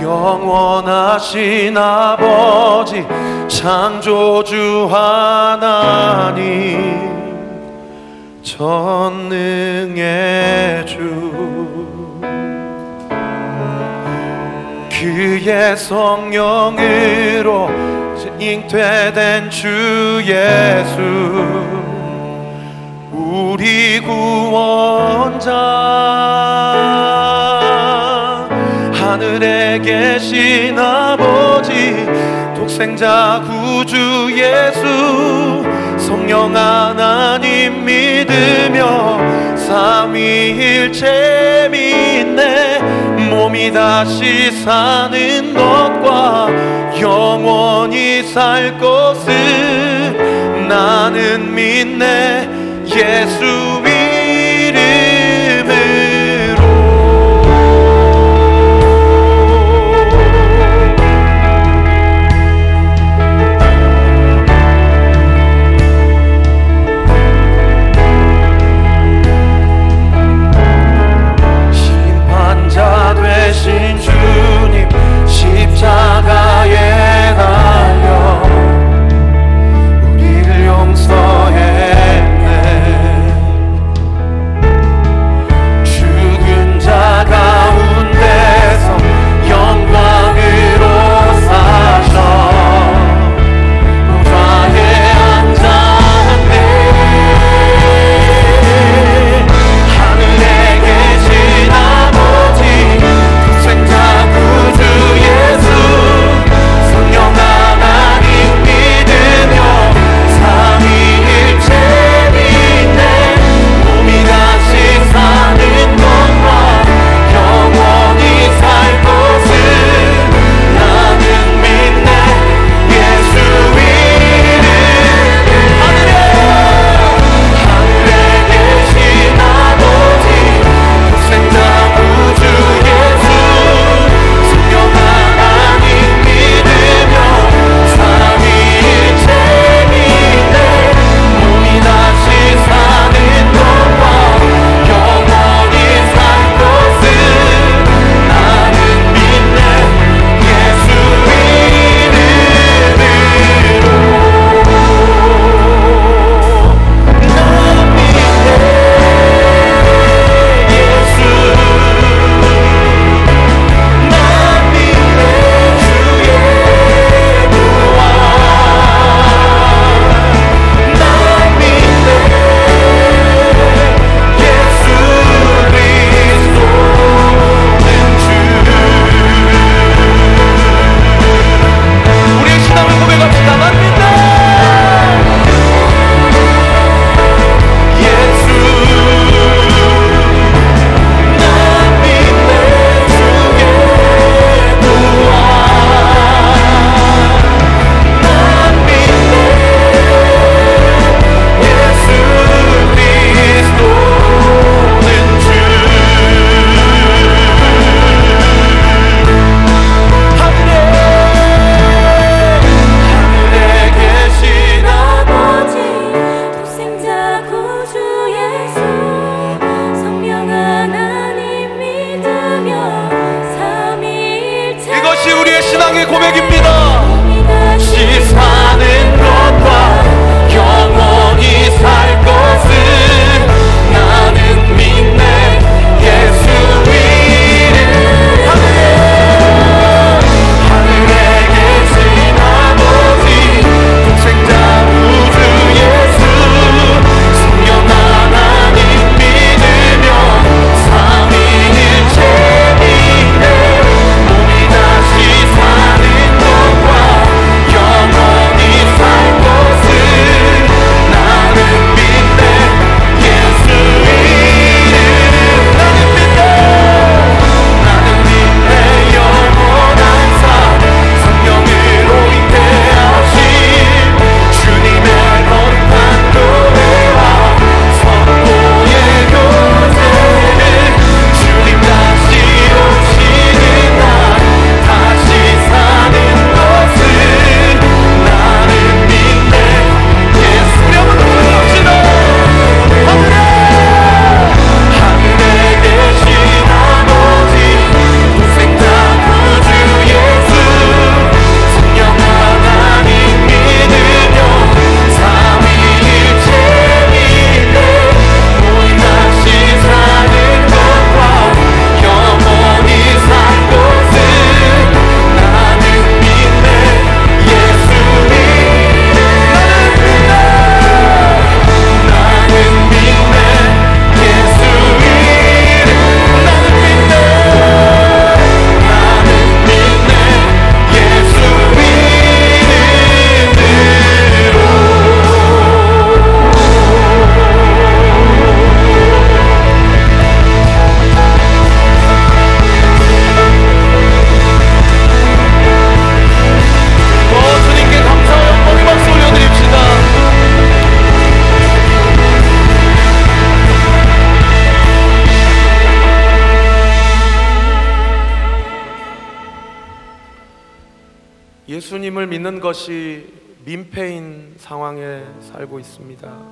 영원하신 아버지 창조주 하나님 전능의 주. 그의 성령으로 잉태된 주 예수 우리 구원자 하늘에 계신 아버지 독생자 구주 예수 성령 하나님 믿으며 삼위일체 믿네. 몸이 다시 사는 것과 영원히 살 것을 나는 믿네. 예수 것이 민폐인 상황에 살고 있습니다.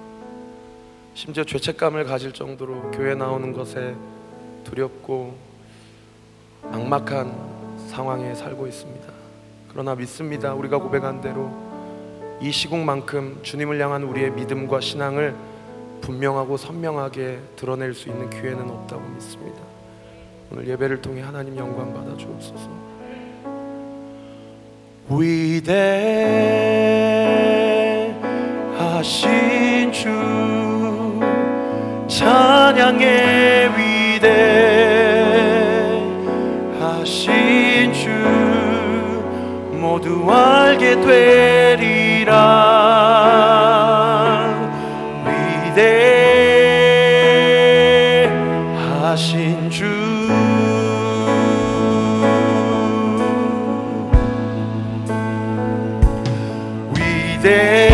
심지어 죄책감을 가질 정도로 교회 나오는 것에 두렵고 막막한 상황에 살고 있습니다. 그러나 믿습니다. 우리가 고백한 대로 이 시국만큼 주님을 향한 우리의 믿음과 신앙을 분명하고 선명하게 드러낼 수 있는 기회는 없다고 믿습니다. 오늘 예배를 통해 하나님 영광 받아 주옵소서. 위대하신 주 찬양의 위대하신 주 모두 알게 되 위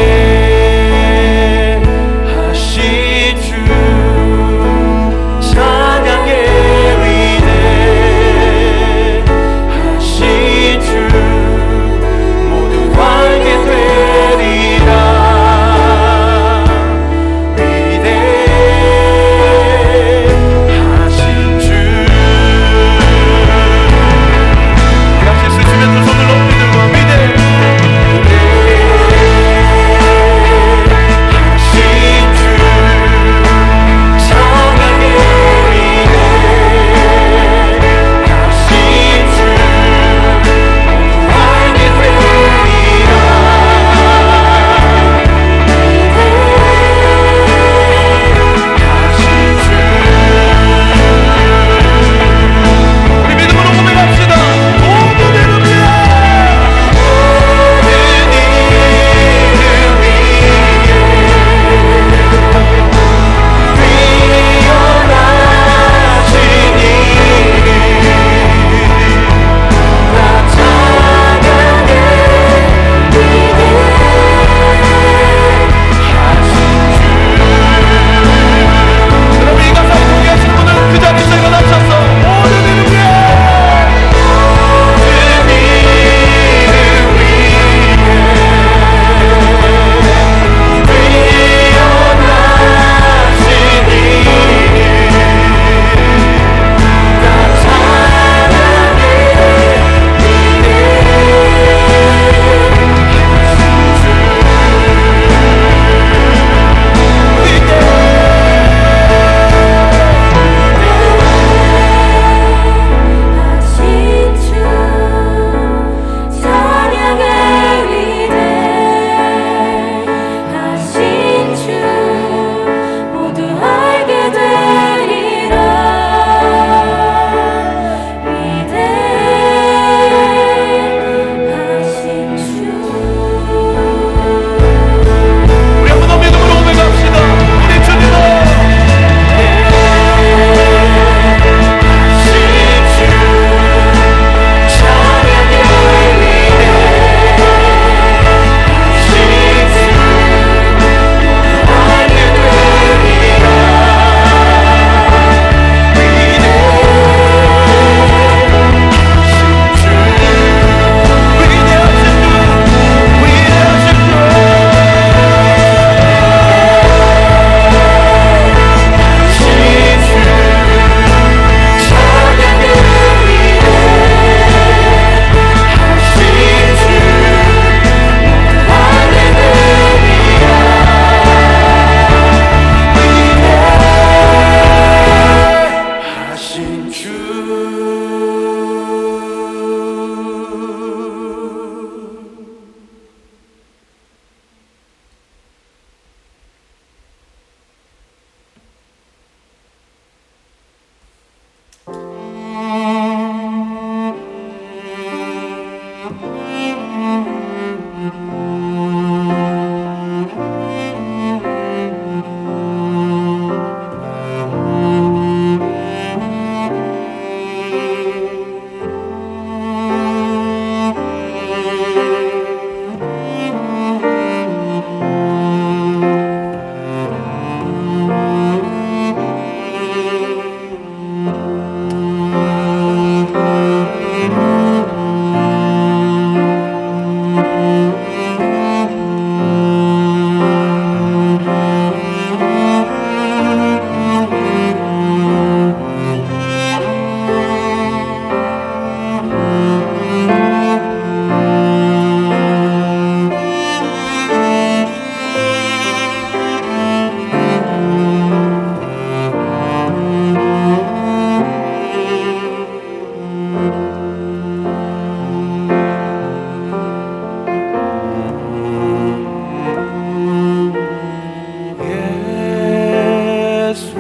예수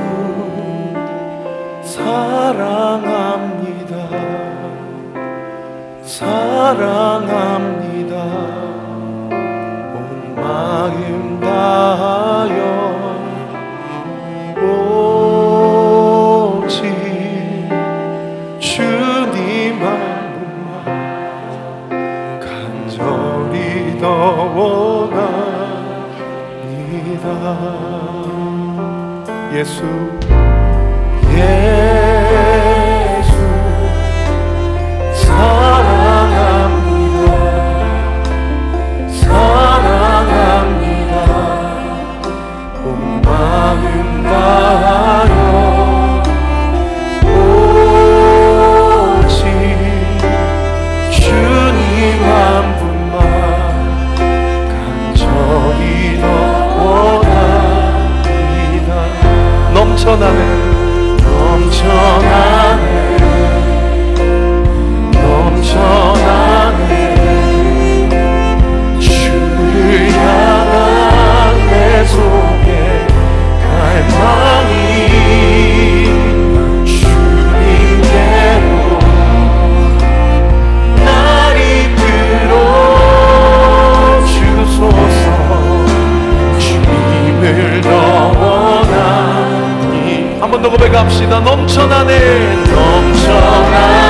사랑합니다. 사랑 Jesus. Yeah. 넘쳐나네. 넘쳐나네. 넘쳐나네. 주를 향한 내 속에 갈망 한 번 더 고백합시다. 넘쳐나네. 넘쳐나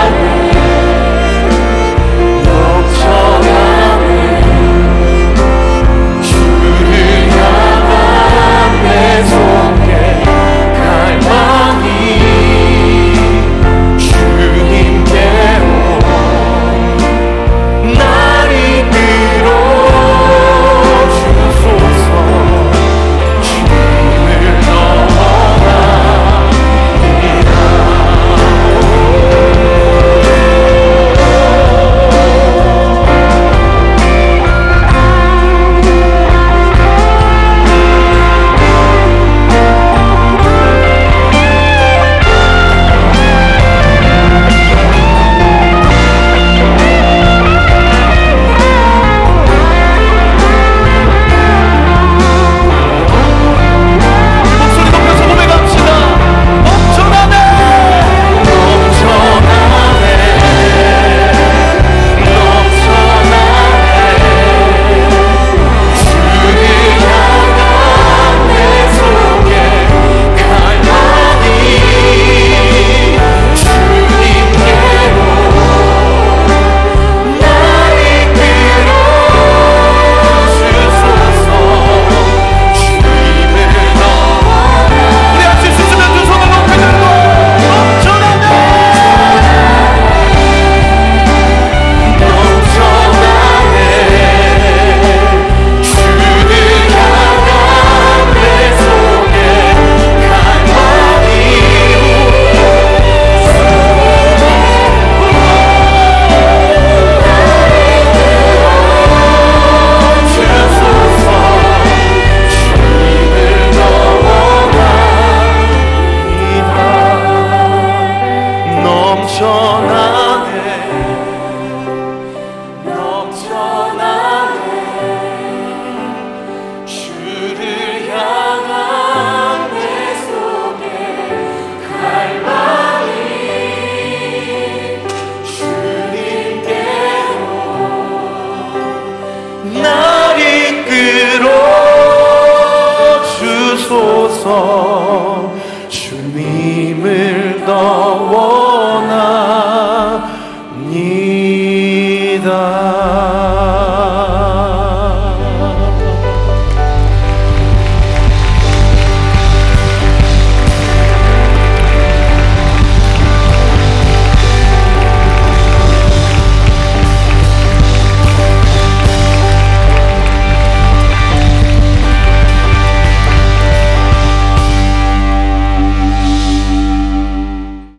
넘쳐나네. 넘쳐나네. 주를 향한 내 속에 갈망이 주님께로 날 이끌어 주소서. 주님을 더워